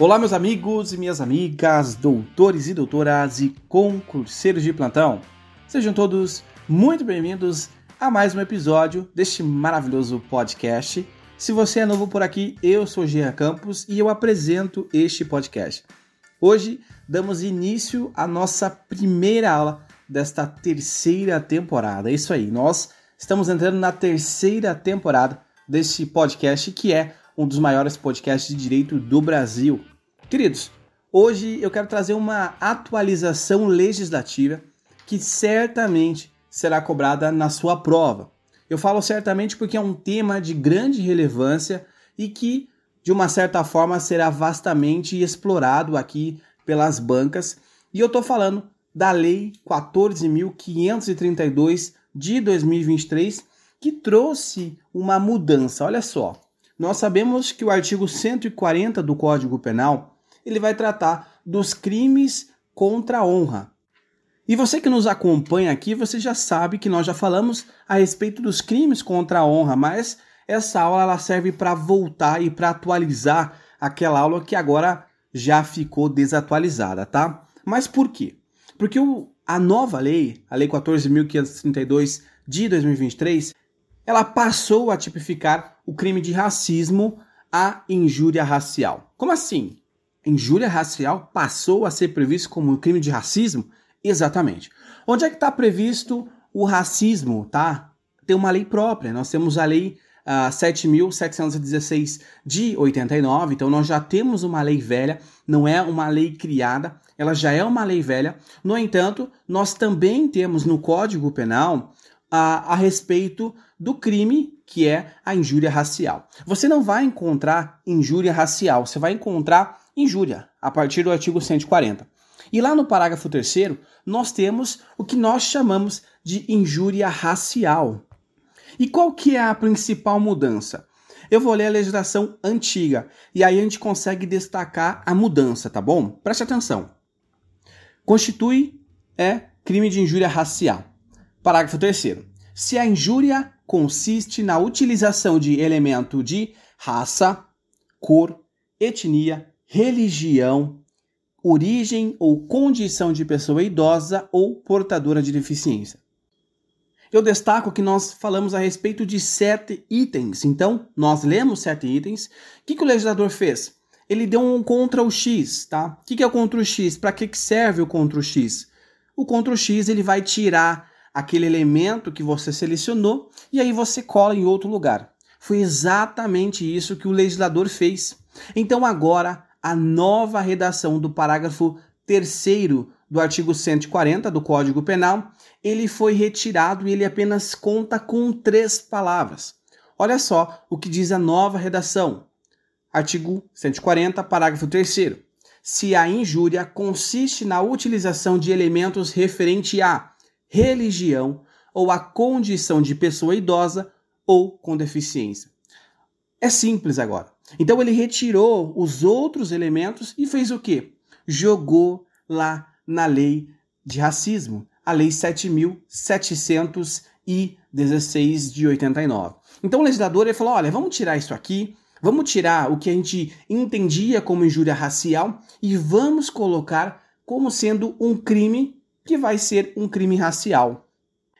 Olá, meus amigos e minhas amigas, doutores e doutoras e concurseiros de plantão. Sejam todos muito bem-vindos a mais um episódio deste maravilhoso podcast. Se você é novo por aqui, eu sou Jean Campos e eu apresento este podcast. Hoje damos início à nossa primeira aula desta terceira temporada. É isso aí, nós estamos entrando na terceira temporada deste podcast que é um dos maiores podcasts de direito do Brasil. Queridos, hoje eu quero trazer uma atualização legislativa que certamente será cobrada na sua prova. Eu falo certamente porque é um tema de grande relevância e que, de uma certa forma, será vastamente explorado aqui pelas bancas. E eu estou falando da Lei 14.532 de 2023, que trouxe uma mudança. Olha só, nós sabemos que o artigo 140 do Código Penal ele vai tratar dos crimes contra a honra. E você que nos acompanha aqui, você já sabe que nós já falamos a respeito dos crimes contra a honra, mas essa aula ela serve para voltar e para atualizar aquela aula que agora já ficou desatualizada, tá? Mas por quê? Porque o, a nova lei, a Lei 14.532 de 2023, ela passou a tipificar o crime de racismo a injúria racial. Como assim? Injúria racial passou a ser previsto como um crime de racismo? Exatamente. Onde é que está previsto o racismo, tá? Tem uma lei própria. Nós temos a lei uh, ah, 7.716 de 89, então nós já temos uma lei velha, não é uma lei criada, ela já é uma lei velha. No entanto, nós também temos no Código Penal a, a respeito do crime que é a injúria racial. Você não vai encontrar injúria racial, você vai encontrar injúria a partir do artigo 140. E lá no parágrafo 3 nós temos o que nós chamamos de injúria racial. E qual que é a principal mudança? Eu vou ler a legislação antiga e aí a gente consegue destacar a mudança, tá bom? Preste atenção. Constitui é crime de injúria racial. Parágrafo 3 Se a injúria consiste na utilização de elemento de raça, cor, etnia, religião, origem ou condição de pessoa idosa ou portadora de deficiência. Eu destaco que nós falamos a respeito de sete itens. Então, nós lemos sete itens. O que, que o legislador fez? Ele deu um Ctrl X, tá? O que, que é o Ctrl X? Para que, que serve o Ctrl X? O Ctrl X ele vai tirar aquele elemento que você selecionou e aí você cola em outro lugar. Foi exatamente isso que o legislador fez. Então agora a nova redação do parágrafo 3 do artigo 140 do Código Penal, ele foi retirado e ele apenas conta com três palavras. Olha só o que diz a nova redação. Artigo 140, parágrafo 3 Se a injúria consiste na utilização de elementos referente a religião ou a condição de pessoa idosa ou com deficiência. É simples agora. Então ele retirou os outros elementos e fez o quê? Jogou lá na lei de racismo, a lei 7716 de 89. Então o legislador ele falou: olha, vamos tirar isso aqui, vamos tirar o que a gente entendia como injúria racial e vamos colocar como sendo um crime que vai ser um crime racial.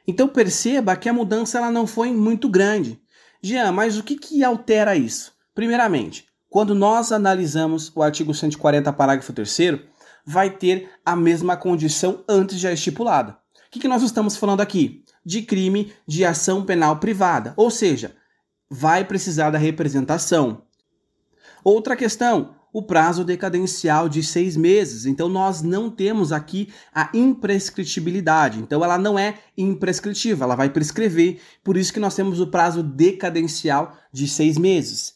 Então perceba que a mudança ela não foi muito grande. Jean, mas o que, que altera isso? Primeiramente, quando nós analisamos o artigo 140, parágrafo 3, vai ter a mesma condição antes já estipulada. O que, que nós estamos falando aqui? De crime de ação penal privada, ou seja, vai precisar da representação. Outra questão, o prazo decadencial de seis meses. Então, nós não temos aqui a imprescritibilidade. Então, ela não é imprescritiva, ela vai prescrever. Por isso que nós temos o prazo decadencial de seis meses.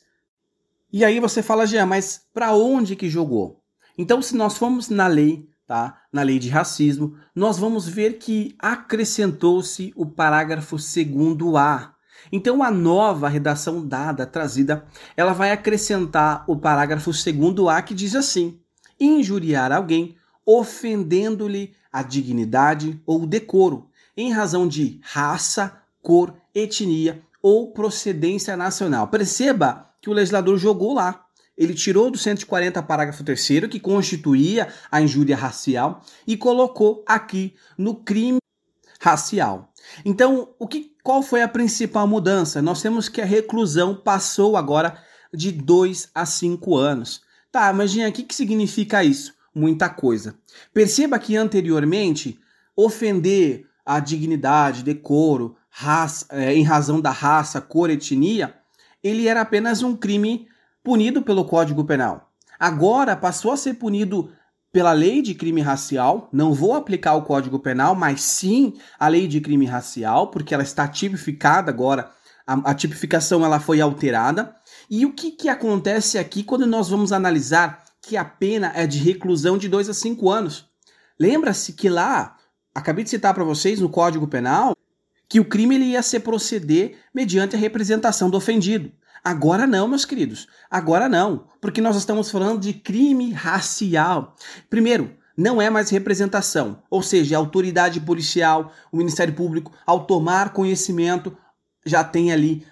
E aí você fala, Jean, mas para onde que jogou? Então, se nós formos na lei, tá? Na lei de racismo, nós vamos ver que acrescentou-se o parágrafo 2 A. Então, a nova redação dada, trazida, ela vai acrescentar o parágrafo 2 A que diz assim: injuriar alguém ofendendo-lhe a dignidade ou decoro, em razão de raça, cor, etnia ou procedência nacional. Perceba que o legislador jogou lá. ele tirou do 140 parágrafo 3 que constituía a injúria racial e colocou aqui no crime racial. Então, o que qual foi a principal mudança? Nós temos que a reclusão passou agora de 2 a 5 anos. Tá, Jean, o que, que significa isso? Muita coisa. Perceba que anteriormente, ofender a dignidade, decoro, raça, é, em razão da raça, cor, etnia, ele era apenas um crime punido pelo Código Penal. Agora passou a ser punido pela lei de crime racial, não vou aplicar o Código Penal, mas sim a lei de crime racial, porque ela está tipificada agora, a, a tipificação ela foi alterada. E o que, que acontece aqui quando nós vamos analisar que a pena é de reclusão de 2 a 5 anos? Lembra-se que lá, acabei de citar para vocês no Código Penal, que o crime ele ia se proceder mediante a representação do ofendido. Agora não, meus queridos. Agora não, porque nós estamos falando de crime racial. Primeiro, não é mais representação, ou seja, a autoridade policial, o Ministério Público, ao tomar conhecimento, já tem ali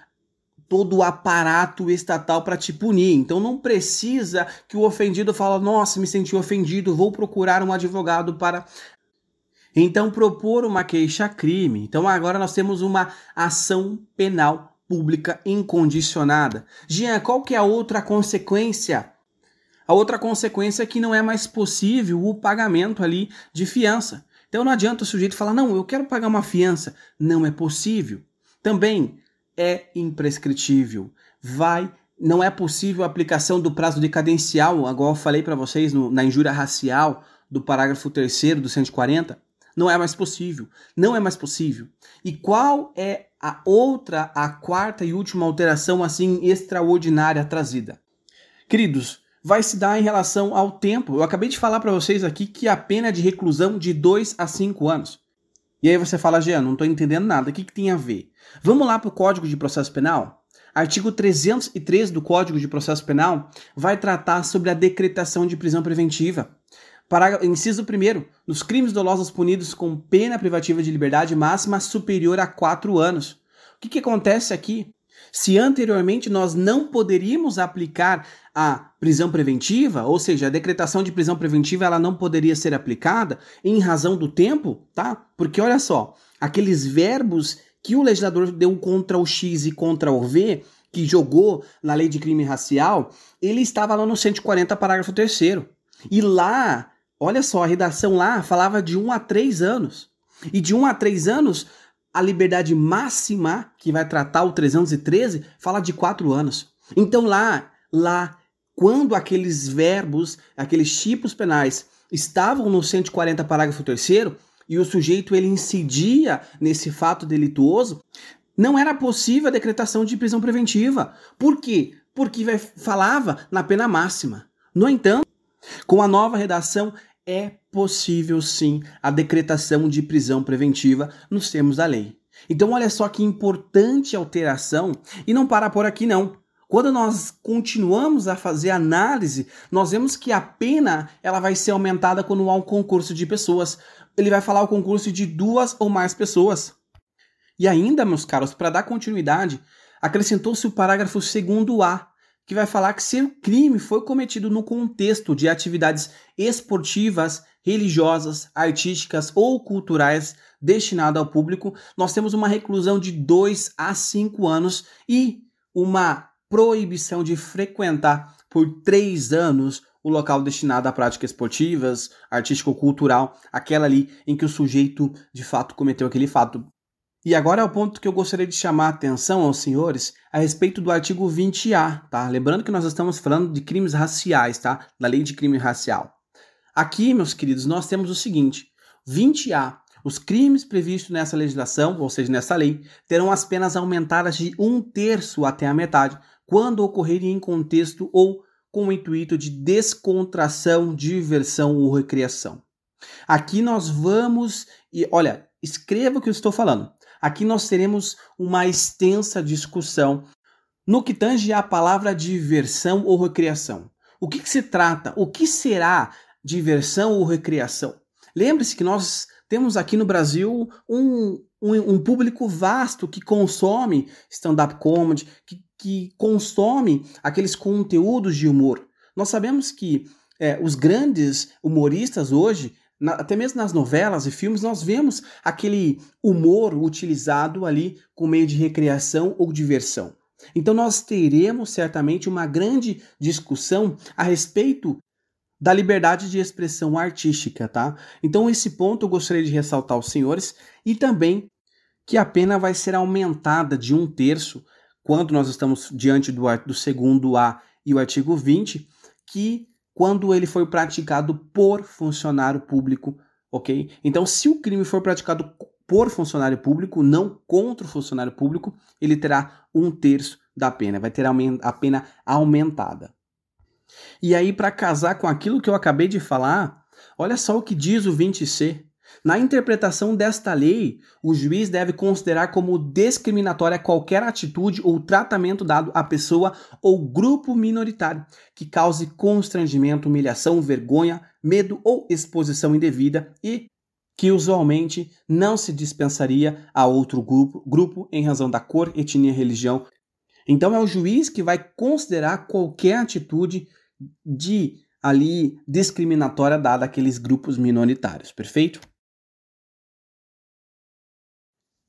todo o aparato estatal para te punir. Então não precisa que o ofendido fale: "Nossa, me senti ofendido, vou procurar um advogado para então propor uma queixa crime. Então agora nós temos uma ação penal pública incondicionada. Jean, qual que é a outra consequência? A outra consequência é que não é mais possível o pagamento ali de fiança. Então não adianta o sujeito falar, não, eu quero pagar uma fiança. Não é possível. Também é imprescritível. Vai, não é possível a aplicação do prazo decadencial, agora eu falei para vocês no, na injúria racial do parágrafo 3 do 140. Não é mais possível. Não é mais possível. E qual é a outra, a quarta e última alteração assim extraordinária trazida? Queridos, vai se dar em relação ao tempo. Eu acabei de falar para vocês aqui que a pena é de reclusão de 2 a 5 anos. E aí você fala, Jean, não estou entendendo nada. O que, que tem a ver? Vamos lá para o Código de Processo Penal? Artigo 303 do Código de Processo Penal vai tratar sobre a decretação de prisão preventiva. Parágrafo, inciso 1. Nos crimes dolosos punidos com pena privativa de liberdade máxima superior a 4 anos. O que, que acontece aqui? Se anteriormente nós não poderíamos aplicar a prisão preventiva, ou seja, a decretação de prisão preventiva ela não poderia ser aplicada em razão do tempo, tá? Porque olha só, aqueles verbos que o legislador deu contra o X e contra o V, que jogou na lei de crime racial, ele estava lá no 140, parágrafo 3 E lá Olha só, a redação lá falava de 1 a 3 anos. E de 1 a 3 anos, a liberdade máxima, que vai tratar o 313, fala de 4 anos. Então lá, lá, quando aqueles verbos, aqueles tipos penais estavam no 140 parágrafo 3 e o sujeito ele incidia nesse fato delituoso, não era possível a decretação de prisão preventiva. Por quê? Porque falava na pena máxima. No entanto, com a nova redação, é possível sim a decretação de prisão preventiva nos termos da lei. Então, olha só que importante alteração, e não para por aqui não. Quando nós continuamos a fazer análise, nós vemos que a pena ela vai ser aumentada quando há um concurso de pessoas. Ele vai falar o concurso de duas ou mais pessoas. E ainda, meus caros, para dar continuidade, acrescentou-se o parágrafo 2A, que vai falar que se o crime foi cometido no contexto de atividades esportivas, religiosas, artísticas ou culturais destinado ao público, nós temos uma reclusão de 2 a 5 anos e uma proibição de frequentar por 3 anos o local destinado a práticas esportivas, artístico-cultural, aquela ali em que o sujeito de fato cometeu aquele fato. E agora é o ponto que eu gostaria de chamar a atenção aos senhores a respeito do artigo 20A, tá? Lembrando que nós estamos falando de crimes raciais, tá? Da lei de crime racial. Aqui, meus queridos, nós temos o seguinte: 20A. Os crimes previstos nessa legislação, ou seja, nessa lei, terão as penas aumentadas de um terço até a metade, quando ocorrerem em contexto ou com o intuito de descontração, diversão ou recreação. Aqui nós vamos e olha, escreva o que eu estou falando. Aqui nós teremos uma extensa discussão no que tange à palavra diversão ou recreação. O que, que se trata? O que será diversão ou recreação? Lembre-se que nós temos aqui no Brasil um, um, um público vasto que consome stand-up comedy, que, que consome aqueles conteúdos de humor. Nós sabemos que é, os grandes humoristas hoje, na, até mesmo nas novelas e filmes, nós vemos aquele humor utilizado ali com meio de recreação ou diversão. Então nós teremos certamente uma grande discussão a respeito da liberdade de expressão artística, tá? Então esse ponto eu gostaria de ressaltar aos senhores e também que a pena vai ser aumentada de um terço quando nós estamos diante do, do segundo A e o artigo 20, que quando ele foi praticado por funcionário público, ok? Então, se o crime for praticado por funcionário público, não contra o funcionário público, ele terá um terço da pena, vai ter a pena aumentada. E aí, para casar com aquilo que eu acabei de falar, olha só o que diz o 20C. Na interpretação desta lei, o juiz deve considerar como discriminatória qualquer atitude ou tratamento dado à pessoa ou grupo minoritário que cause constrangimento, humilhação, vergonha, medo ou exposição indevida e que usualmente não se dispensaria a outro grupo, grupo em razão da cor, etnia, religião. Então é o juiz que vai considerar qualquer atitude de ali discriminatória dada àqueles grupos minoritários, perfeito?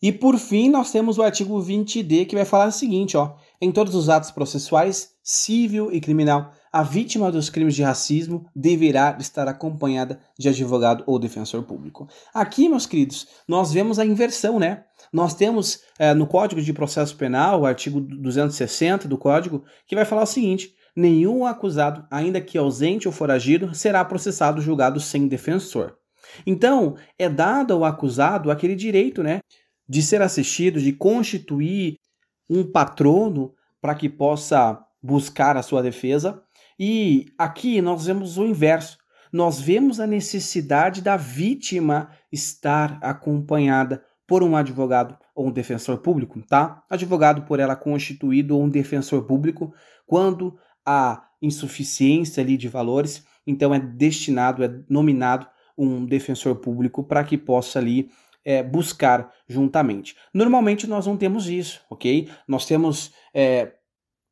E por fim, nós temos o artigo 20D que vai falar o seguinte, ó: em todos os atos processuais, civil e criminal, a vítima dos crimes de racismo deverá estar acompanhada de advogado ou defensor público. Aqui, meus queridos, nós vemos a inversão, né? Nós temos é, no Código de Processo Penal, o artigo 260 do Código, que vai falar o seguinte: nenhum acusado, ainda que ausente ou foragido, será processado julgado sem defensor. Então, é dado ao acusado aquele direito, né, de ser assistido, de constituir um patrono para que possa buscar a sua defesa. E aqui nós vemos o inverso. Nós vemos a necessidade da vítima estar acompanhada por um advogado ou um defensor público, tá? Advogado por ela constituído ou um defensor público quando há insuficiência ali de valores, então é destinado, é nominado um defensor público para que possa ali é, buscar juntamente. Normalmente nós não temos isso, ok? Nós temos é,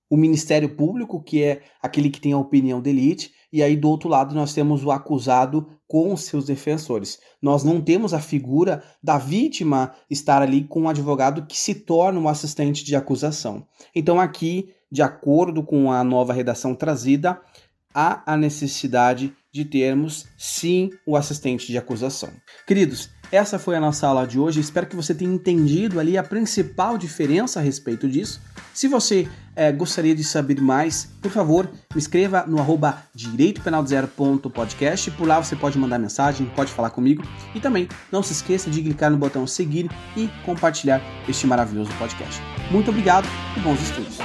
o Ministério Público, que é aquele que tem a opinião de elite, e aí do outro lado nós temos o acusado com seus defensores. Nós não temos a figura da vítima estar ali com um advogado que se torna um assistente de acusação. Então aqui, de acordo com a nova redação trazida, há a necessidade de termos sim o assistente de acusação. Queridos, essa foi a nossa aula de hoje. Espero que você tenha entendido ali a principal diferença a respeito disso. Se você é, gostaria de saber mais, por favor, me escreva no arroba direitopenaldozero.podcast. Por lá você pode mandar mensagem, pode falar comigo. E também não se esqueça de clicar no botão seguir e compartilhar este maravilhoso podcast. Muito obrigado e bons estudos.